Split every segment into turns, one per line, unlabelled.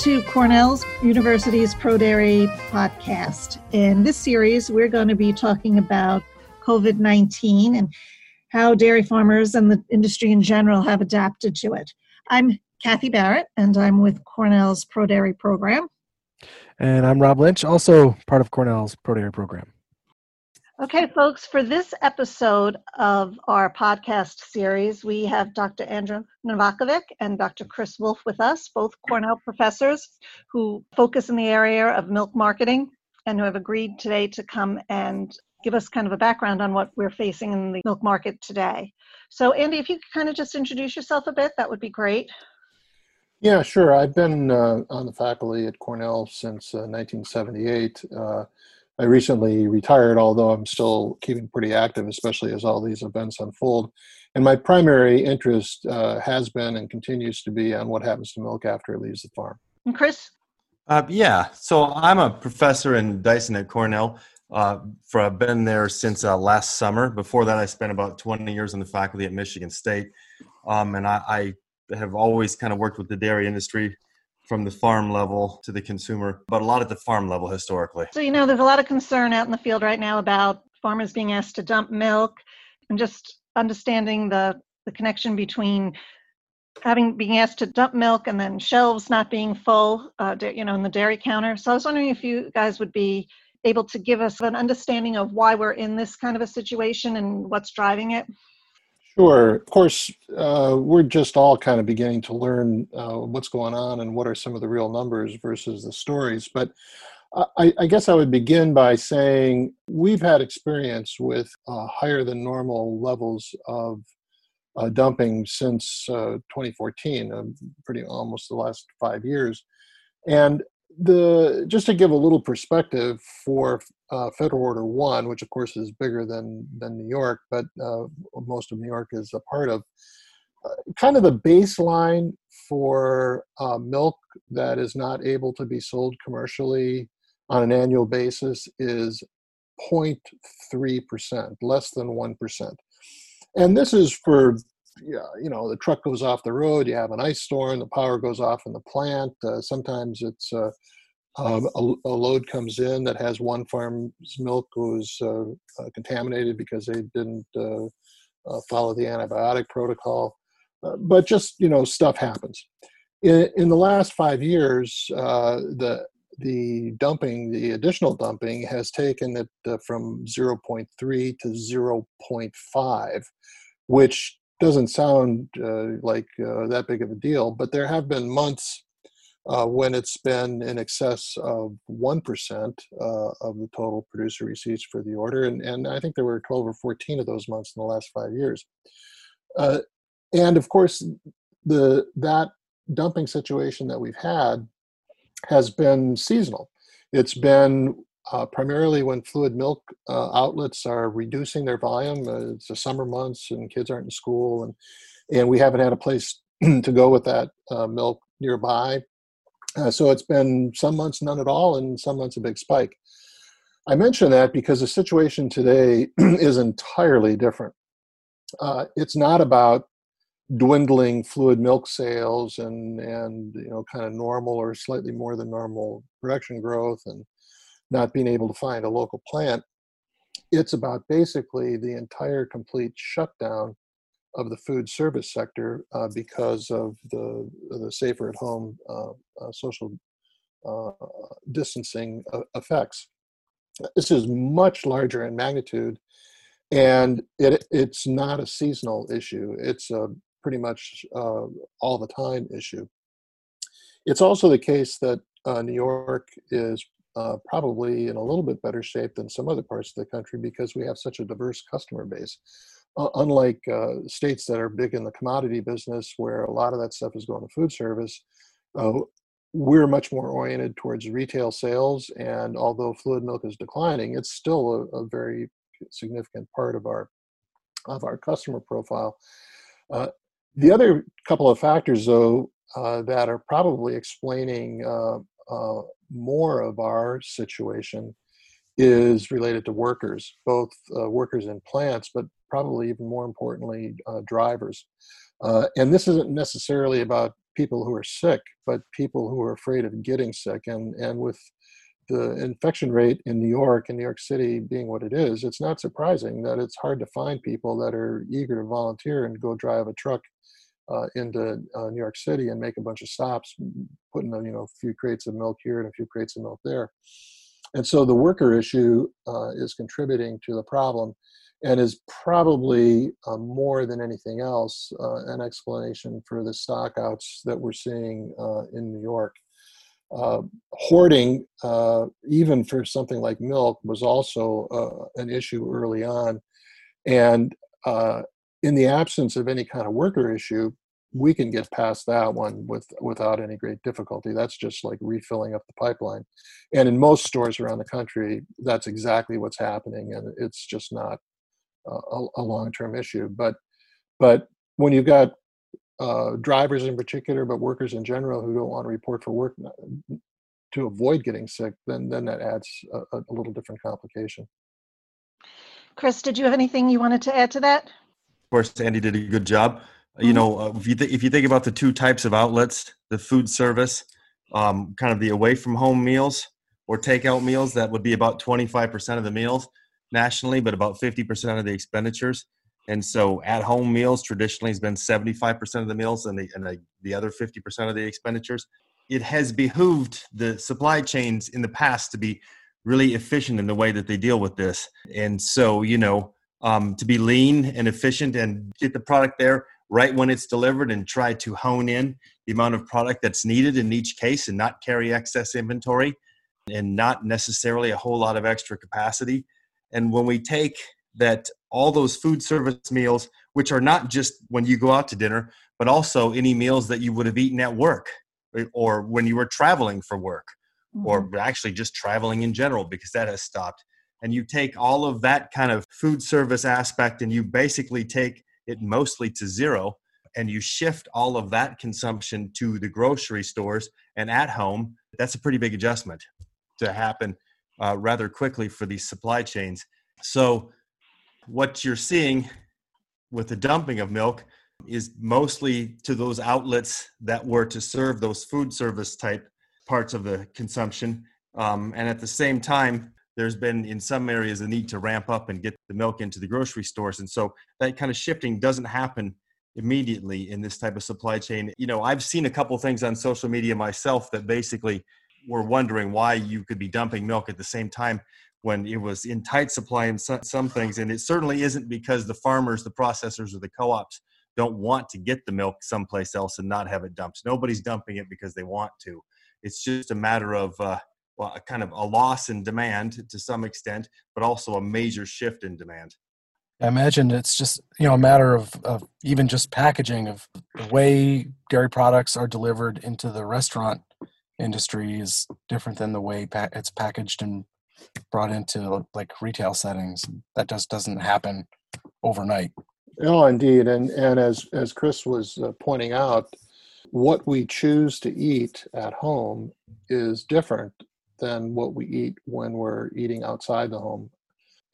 to Cornell's University's Pro Dairy podcast. In this series, we're going to be talking about COVID 19 and how dairy farmers and the industry in general have adapted to it. I'm Kathy Barrett, and I'm with Cornell's Pro Dairy program.
And I'm Rob Lynch, also part of Cornell's Pro Dairy program.
Okay, folks, for this episode of our podcast series, we have Dr. Andrew Novakovic and Dr. Chris Wolf with us, both Cornell professors who focus in the area of milk marketing and who have agreed today to come and give us kind of a background on what we're facing in the milk market today. So, Andy, if you could kind of just introduce yourself a bit, that would be great.
Yeah, sure. I've been uh, on the faculty at Cornell since uh, 1978. Uh, I recently retired, although I'm still keeping pretty active, especially as all these events unfold. And my primary interest uh, has been and continues to be on what happens to milk after it leaves the farm.
And Chris?
Uh, yeah, so I'm a professor in Dyson at Cornell. Uh, for I've been there since uh, last summer. Before that, I spent about 20 years on the faculty at Michigan State, um, and I, I have always kind of worked with the dairy industry from the farm level to the consumer, but a lot at the farm level historically.
So, you know, there's a lot of concern out in the field right now about farmers being asked to dump milk and just understanding the, the connection between having being asked to dump milk and then shelves not being full, uh, you know, in the dairy counter. So I was wondering if you guys would be able to give us an understanding of why we're in this kind of a situation and what's driving it.
Sure. Of course, uh, we're just all kind of beginning to learn uh, what's going on and what are some of the real numbers versus the stories. But I, I guess I would begin by saying we've had experience with uh, higher than normal levels of uh, dumping since uh, 2014, uh, pretty almost the last five years. And the just to give a little perspective for uh, Federal Order One, which of course is bigger than than New York, but uh, most of New York is a part of. Uh, kind of the baseline for uh, milk that is not able to be sold commercially on an annual basis is 0.3%, less than 1%. And this is for you know, the truck goes off the road, you have an ice storm, the power goes off in the plant. Uh, sometimes it's uh, um, a, a, load comes in that has one farm's milk was uh, uh contaminated because they didn't uh, uh, follow the antibiotic protocol. but just you know, stuff happens. In, in the last five years, the the dumping, the additional dumping, has taken it from 0.3 to 0.5, which doesn't sound uh, like uh, that big of a deal, but there have been months uh, when it's been in excess of 1% uh, of the total producer receipts for the order. And, and I think there were 12 or 14 of those months in the last five years. Uh, and of course, the that dumping situation that we've had has been seasonal. It's been uh, primarily when fluid milk uh, outlets are reducing their volume. Uh, it's the summer months and kids aren't in school, and and we haven't had a place to go with that milk nearby. Uh, so it's been some months none at all, and some months a big spike. I mention that because the situation today is entirely different. Uh, it's not about dwindling fluid milk sales and and you know kind of normal or slightly more than normal production growth and not being able to find a local plant. It's about basically the entire complete shutdown of the food service sector uh, because of the the safer at home uh, uh, social uh, distancing uh, effects. This is much larger in magnitude, and it it's not a seasonal issue. It's a pretty much uh, all the time issue. It's also the case that New York is uh, probably in a little bit better shape than some other parts of the country because we have such a diverse customer base. Uh, unlike uh, states that are big in the commodity business, where a lot of that stuff is going to food service, uh, we're much more oriented towards retail sales. And although fluid milk is declining, it's still a, a very significant part of our of our customer profile. Uh, the other couple of factors, though, uh, that are probably explaining uh, more of our situation is related to workers, both uh, workers in plants, but probably even more importantly, uh, drivers. Uh, and this isn't necessarily about people who are sick, but people who are afraid of getting sick. And, and with the infection rate in New York and New York City being what it is, it's not surprising that it's hard to find people that are eager to volunteer and go drive a truck uh, into uh, New York City and make a bunch of stops, putting you know a few crates of milk here and a few crates of milk there. And so the worker issue uh, is contributing to the problem and is probably uh, more than anything else uh, an explanation for the stockouts that we're seeing uh, in New York. Uh, hoarding, uh, even for something like milk, was also uh, an issue early on. And in the absence of any kind of worker issue, we can get past that one with without any great difficulty. That's just like refilling up the pipeline. And in most stores around the country, that's exactly what's happening, and it's just not a, a long-term issue. But but when you've got uh, drivers in particular, but workers in general who don't want to report for work to avoid getting sick, then then that adds a, a little different complication.
Chris, did you have anything you wanted to add to that?
Of course, Andy did a good job. Mm-hmm. You know, uh, if you th- if you think about the two types of outlets, the food service, um, kind of the away from home meals or takeout meals, that would be about 25% of the meals nationally, but about 50% of the expenditures. And so at home meals traditionally has been 75% of the meals and the, and the, the other 50% of the expenditures. It has behooved the supply chains in the past to be really efficient in the way that they deal with this. And so, you know, um, to be lean and efficient and get the product there right when it's delivered and try to hone in the amount of product that's needed in each case and not carry excess inventory and not necessarily a whole lot of extra capacity. And when we take that all those food service meals, which are not just when you go out to dinner, but also any meals that you would have eaten at work eh, or when you were traveling for work mm-hmm. or actually just traveling in general because that has stopped. And you take all of that kind of food service aspect and you basically take it mostly to zero and you shift all of that consumption to the grocery stores and at home, that's a pretty big adjustment to happen uh, rather quickly for these supply chains. So what you're seeing with the dumping of milk is mostly to those outlets that were to serve those food service type parts of the consumption. Um, and at the same time, there's been in some areas a need to ramp up and get the milk into the grocery stores. And so that kind of shifting doesn't happen immediately in this type of supply chain. You know, I've seen a couple things on social media myself that basically were wondering why you could be dumping milk at the same time when it was in tight supply in some, some things. And it certainly isn't because the farmers, the processors, or the co ops don't want to get the milk someplace else and not have it dumped. Nobody's dumping it because they want to. It's just a matter of uh, well, a kind of a loss in demand to some extent, but also a major shift in demand.
I imagine it's just you know a matter of, of even just packaging of the way dairy products are delivered into the restaurant industry is different than the way pa- it's packaged and brought into like retail settings. That just doesn't happen overnight.
Oh, indeed, and and as as Chris was uh, pointing out, what we choose to eat at home is different than what we eat when we're eating outside the home.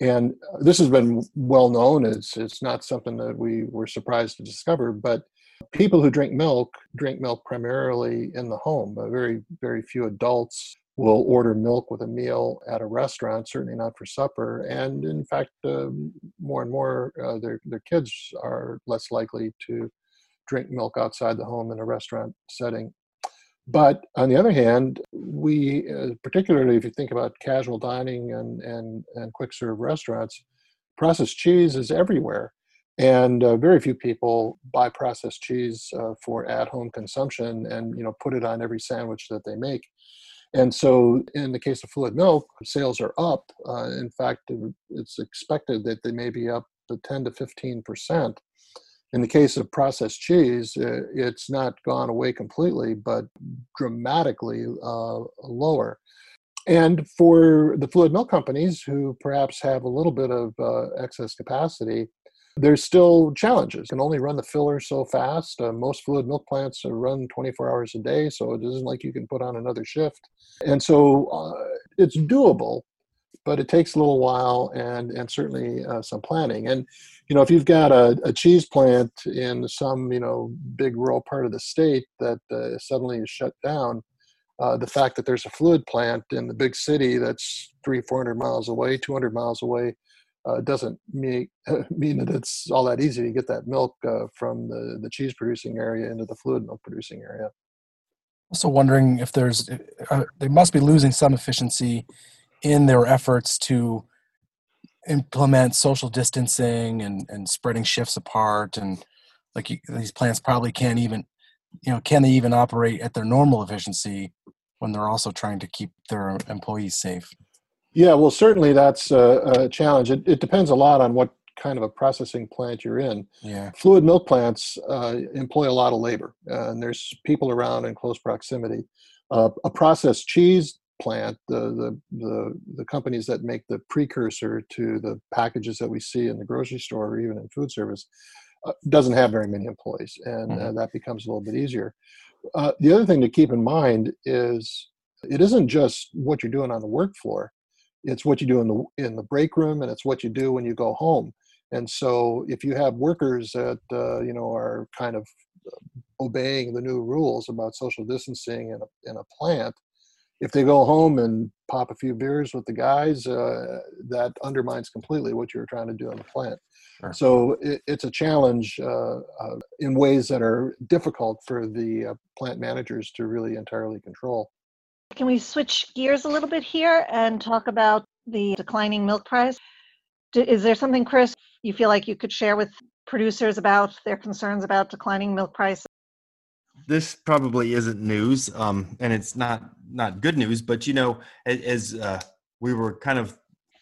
And this has been well known. It's it's not something that we were surprised to discover, but people who drink milk drink milk primarily in the home. Very very few adults will order milk with a meal at a restaurant, certainly not for supper. And in fact, uh, more and more, uh, their, their kids are less likely to drink milk outside the home in a restaurant setting. But on the other hand, we, uh, particularly if you think about casual dining and, and, and quick serve restaurants, processed cheese is everywhere. And uh, very few people buy processed cheese uh, for at home consumption and you know put it on every sandwich that they make. And so, in the case of fluid milk, sales are up. Uh, in fact, it's expected that they may be up to 10 to 15 percent. In the case of processed cheese, uh, it's not gone away completely, but dramatically uh, lower. And for the fluid milk companies who perhaps have a little bit of uh, excess capacity, there's still challenges. You can only run the filler so fast. Uh, most fluid milk plants are run 24 hours a day, so it isn't like you can put on another shift. And so uh, it's doable, but it takes a little while and and certainly uh, some planning. And you know, if you've got a, a, cheese plant in some you know big rural part of the state that uh, suddenly is shut down, uh, the fact that there's a fluid plant in the big city that's three, four hundred miles away, two hundred miles away, uh, doesn't mean mean that it's all that easy to get that milk uh, from the the cheese producing area into the fluid milk producing area.
Also wondering if there's uh, they must be losing some efficiency in their efforts to implement social distancing and, and spreading shifts apart and like you, these plants probably can't even you know can they even operate at their normal efficiency when they're also trying to keep their employees safe
yeah well certainly that's a, a challenge. It, it, depends a lot on what kind of a processing plant you're in.
Yeah.
Fluid milk plants uh, employ a lot of labor uh, and there's people around in close proximity. Uh, a processed cheese plant, the, the, the, the, companies that make the precursor to the packages that we see in the grocery store or even in food service, uh, doesn't have very many employees, and mm-hmm. uh, that becomes a little bit easier. Uh, the other thing to keep in mind is it isn't just what you're doing on the work floor; it's what you do in the in the break room, and it's what you do when you go home. And so, if you have workers that uh, you know are kind of uh, obeying the new rules about social distancing in a, in a plant, if they go home and pop a few beers with the guys, uh, that undermines completely what you're trying to do in the plant. Sure. So it, it's a challenge uh, uh, in ways that are difficult for the uh, plant managers to really entirely control.
Can we switch gears a little bit here and talk about the declining milk price? Is there something, Chris, you feel like you could share with producers about their concerns about declining milk prices?
this probably isn't news, um, and it's not not good news. But you know, as uh, we were kind of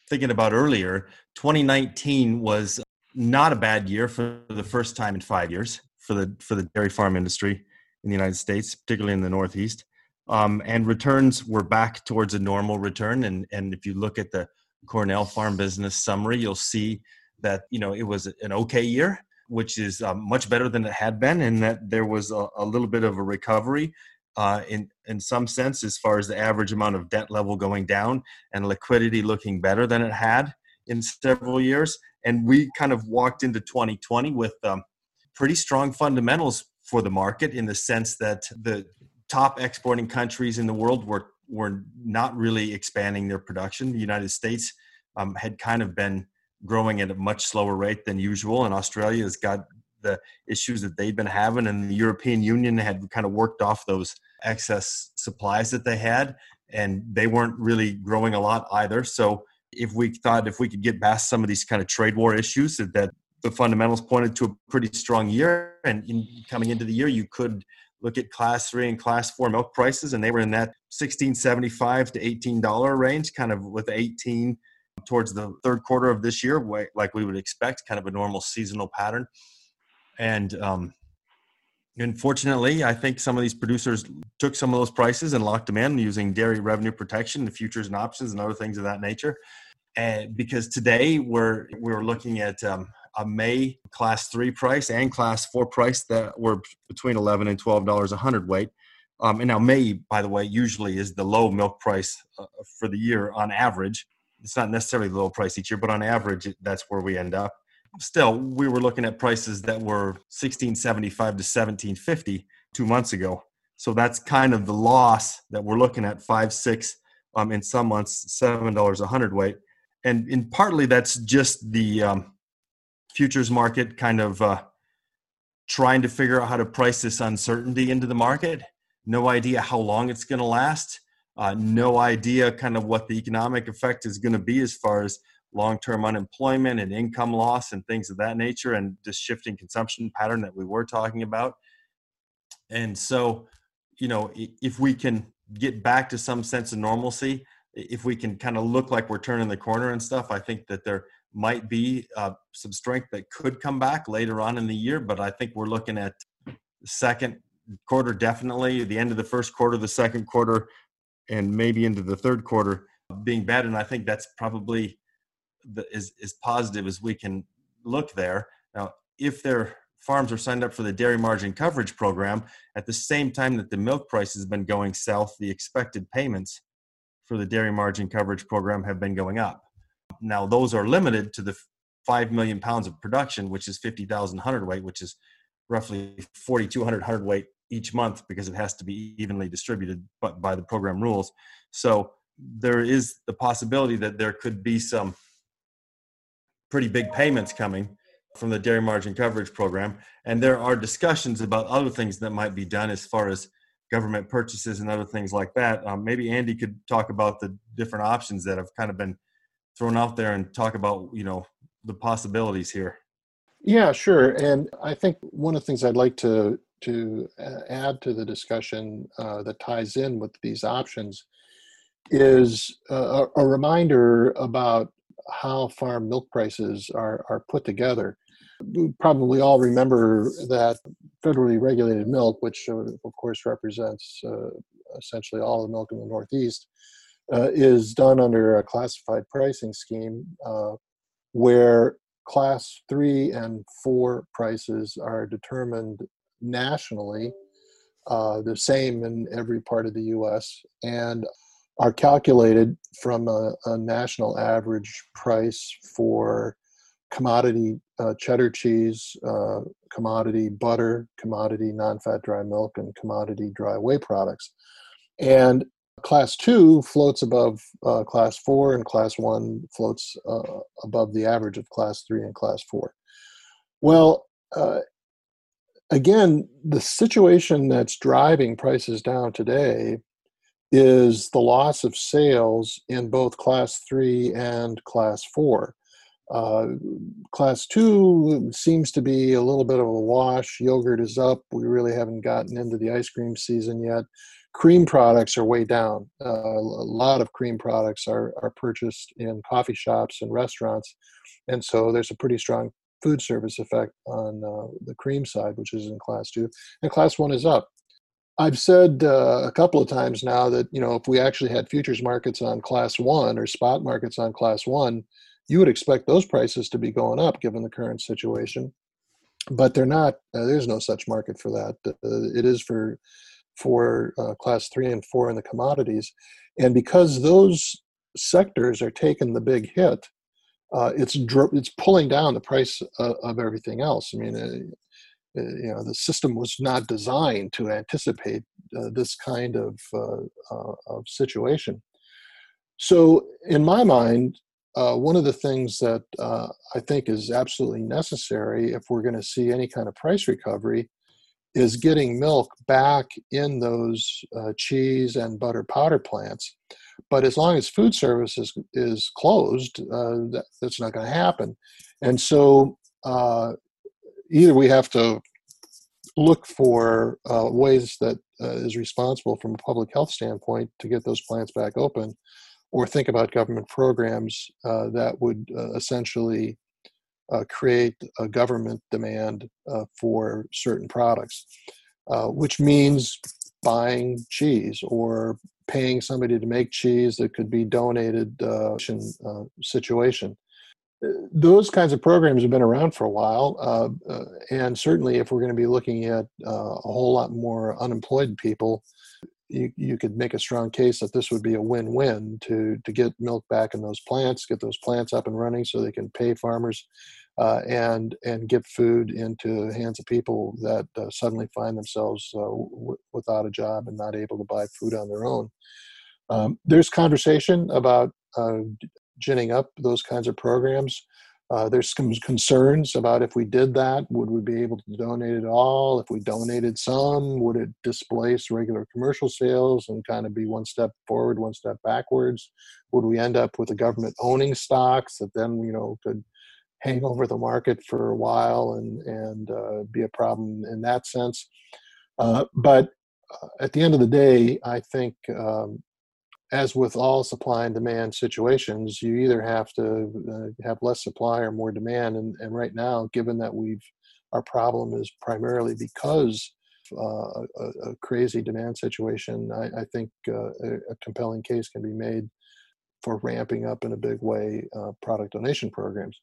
thinking about earlier, 2019 was not a bad year for the first time in five years for the for the dairy farm industry in the United States, particularly in the Northeast. Um, and returns were back towards a normal return. And and if you look at the Cornell Farm Business Summary, you'll see that you know it was an okay year which is uh, much better than it had been, and that there was a, a little bit of a recovery uh, in in some sense as far as the average amount of debt level going down and liquidity looking better than it had in several years. And we kind of walked into 2020 with um, pretty strong fundamentals for the market in the sense that the top exporting countries in the world were were not really expanding their production. The United States um, had kind of been growing at a much slower rate than usual. And Australia has got the issues that they've been having, and the European Union had kind of worked off those excess supplies that they had, and they weren't really growing a lot either. So if we thought if we could get past some of these kind of trade war issues, that the fundamentals pointed to a pretty strong year, and in, coming into the year, you could look at class three and class four milk prices, and they were in that 1675 to 18 dollar range, kind of with 18 towards the third quarter of this year, like we would expect, kind of a normal seasonal pattern. And um, unfortunately, I think some of these producers took some of those prices and locked them in using dairy revenue protection, the futures and options, and other things of that nature. And because today we're we're looking at um, a May class three price and class four price that were between eleven and twelve dollars a hundredweight. Um, and now May, by the way, usually is the low milk price uh, for the year on average it's not necessarily the low price each year, but on average, that's where we end up. Still, we were looking at prices that were 1675 to 1750 two months ago. So that's kind of the loss that we're looking at five, six, um, in some months, seven dollars a hundredweight, and in partly that's just the um, futures market kind of uh, trying to figure out how to price this uncertainty into the market. No idea how long it's going to last uh, no idea kind of what the economic effect is going to be as far as long-term unemployment and income loss and things of that nature and just shifting consumption pattern that we were talking about and so you know if we can get back to some sense of normalcy if we can kind of look like we're turning the corner and stuff i think that there might be uh, some strength that could come back later on in the year but i think we're looking at second quarter definitely the end of the first quarter the second quarter and maybe into the third quarter being bad. And I think that's probably the, as, as positive as we can look there. Now, if their farms are signed up for the dairy margin coverage program, at the same time that the milk price has been going south, the expected payments for the dairy margin coverage program have been going up. Now, those are limited to the 5 million pounds of production, which is 50,000 hundredweight, which is roughly 4,200 hundredweight each month because it has to be evenly distributed but by the program rules. So there is the possibility that there could be some pretty big payments coming from the dairy margin coverage program. And there are discussions about other things that might be done as far as government purchases and other things like that. Um, maybe Andy could talk about the different options that have kind of been thrown out there and talk about, you know, the possibilities here.
Yeah, sure. And I think one of the things I'd like to to uh, add to the discussion uh, that ties in with these options is a, a reminder about how farm milk prices are, are put together. We probably all remember that federally regulated milk, which uh, of course represents uh, essentially all the milk in the Northeast, uh, is done under a classified pricing scheme uh, where class three and four prices are determined nationally, uh, the same in every part of the US, and are calculated from a, a national average price for commodity uh, cheddar cheese, uh, commodity butter, commodity non fat dry milk, and commodity dry whey products. And class two floats above uh, class four, and class one floats uh, above the average of class three and class four. Well, uh, again, the situation that's driving prices down today is the loss of sales in both class three and class four. Uh, class two seems to be a little bit of a wash. Yogurt is up. We really haven't gotten into the ice cream season yet. Cream products are way down. Uh, a lot of cream products are, are purchased in coffee shops and restaurants. And so there's a pretty strong food service effect on uh, the cream side, which is in class two. And class one is up. I've said uh, a couple of times now that you know if we actually had futures markets on class one or spot markets on class one, you would expect those prices to be going up given the current situation. But they're not. Uh, there's no such market for that. Uh, it is for for uh, class three and four in the commodities, and because those sectors are taking the big hit, uh, it's it's pulling down the price of, of everything else. I mean, uh, uh, you know the system was not designed to anticipate uh, this kind of, uh, uh of situation so in my mind uh, one of the things that uh, i think is absolutely necessary if we're going to see any kind of price recovery is getting milk back in those cheese and butter powder plants. But as long as food service is, is closed that, that's not going to happen. And so either we have to look for uh, ways that uh, is responsible from a public health standpoint to get those plants back open, or think about government programs uh, that would uh, essentially uh, create a government demand uh, for certain products, which means buying cheese or paying somebody to make cheese that could be donated situation. Those kinds of programs have been around for a while, uh, uh, and certainly if we're going to be looking at uh, a whole lot more unemployed people, you, you could make a strong case that this would be a win-win to to get milk back in those plants, get those plants up and running, so they can pay farmers, uh, and and get food into the hands of people that uh, suddenly find themselves uh, w- without a job and not able to buy food on their own. Um, there's conversation about uh, ginning up those kinds of programs. Uh, there's some concerns about if we did that, would we be able to donate it all? If we donated some, would it displace regular commercial sales and kind of be one step forward, one step backwards? Would we end up with the government owning stocks that then you know could hang over the market for a while and and uh, be a problem in that sense? Uh, but uh, at the end of the day, I think um, as with all supply and demand situations, you either have to uh, have less supply or more demand. And, and right now, given that we've our problem is primarily because uh, a, a, crazy demand situation, I, I think uh, a, a, compelling case can be made for ramping up in a big way uh, product donation programs.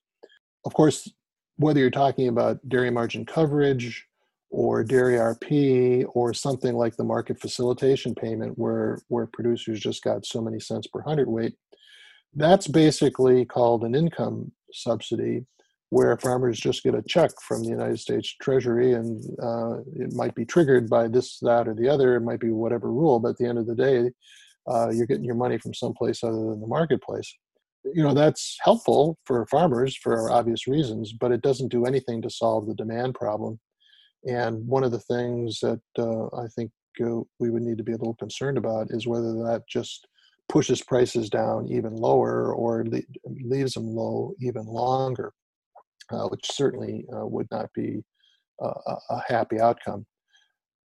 Of course, whether you're talking about dairy margin coverage or dairy RP or something like the market facilitation payment where where producers just got so many cents per hundredweight that's basically called an income subsidy where farmers just get a check from the United States Treasury and uh, it might be triggered by this, that, or the other. It might be whatever rule, but at the end of the day, uh, you're getting your money from someplace other than the marketplace. You know, that's helpful for farmers for obvious reasons, but it doesn't do anything to solve the demand problem and one of the things that uh, I think uh, we would need to be a little concerned about is whether that just pushes prices down even lower or le- leaves them low even longer, uh, which certainly uh, would not be a, happy outcome.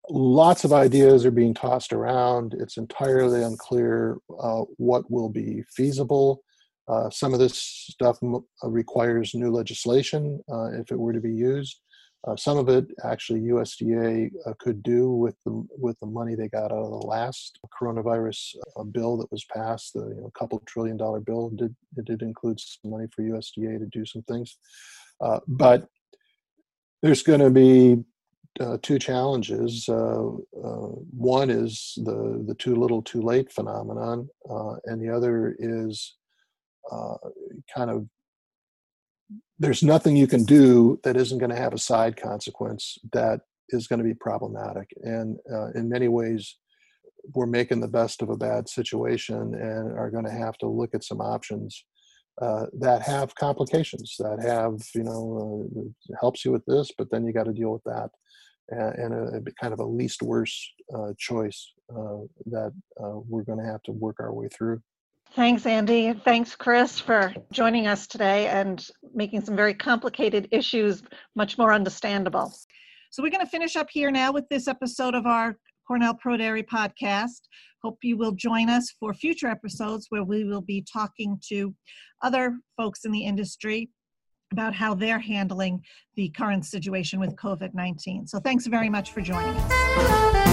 Lots of ideas are being tossed around. It's entirely unclear uh, what will be feasible. Uh, some of this stuff m- requires new legislation if it were to be used. Uh, some of it actually USDA uh, could do with the with the money they got out of the last coronavirus uh, bill that was passed. The you know, couple trillion dollar bill did it did include some money for USDA to do some things, uh, but there's going to be uh, two challenges. Uh, one is the the too little too late phenomenon, and the other is kind of there's nothing you can do that isn't going to have a side consequence that is going to be problematic. And uh, in many ways, we're making the best of a bad situation and are going to have to look at some options uh, that have complications that have you know uh, helps you with this but then you got to deal with that and, and a, a, kind of a least worst uh, choice uh, that uh, we're going to have to work our way through
Thanks, Andy. Thanks, Chris, for joining us today and making some very complicated issues much more understandable. So, we're going to finish up here now with this episode of our Cornell Pro Dairy podcast. Hope you will join us for future episodes where we will be talking to other folks in the industry about how they're handling the current situation with COVID 19. So, thanks very much for joining us.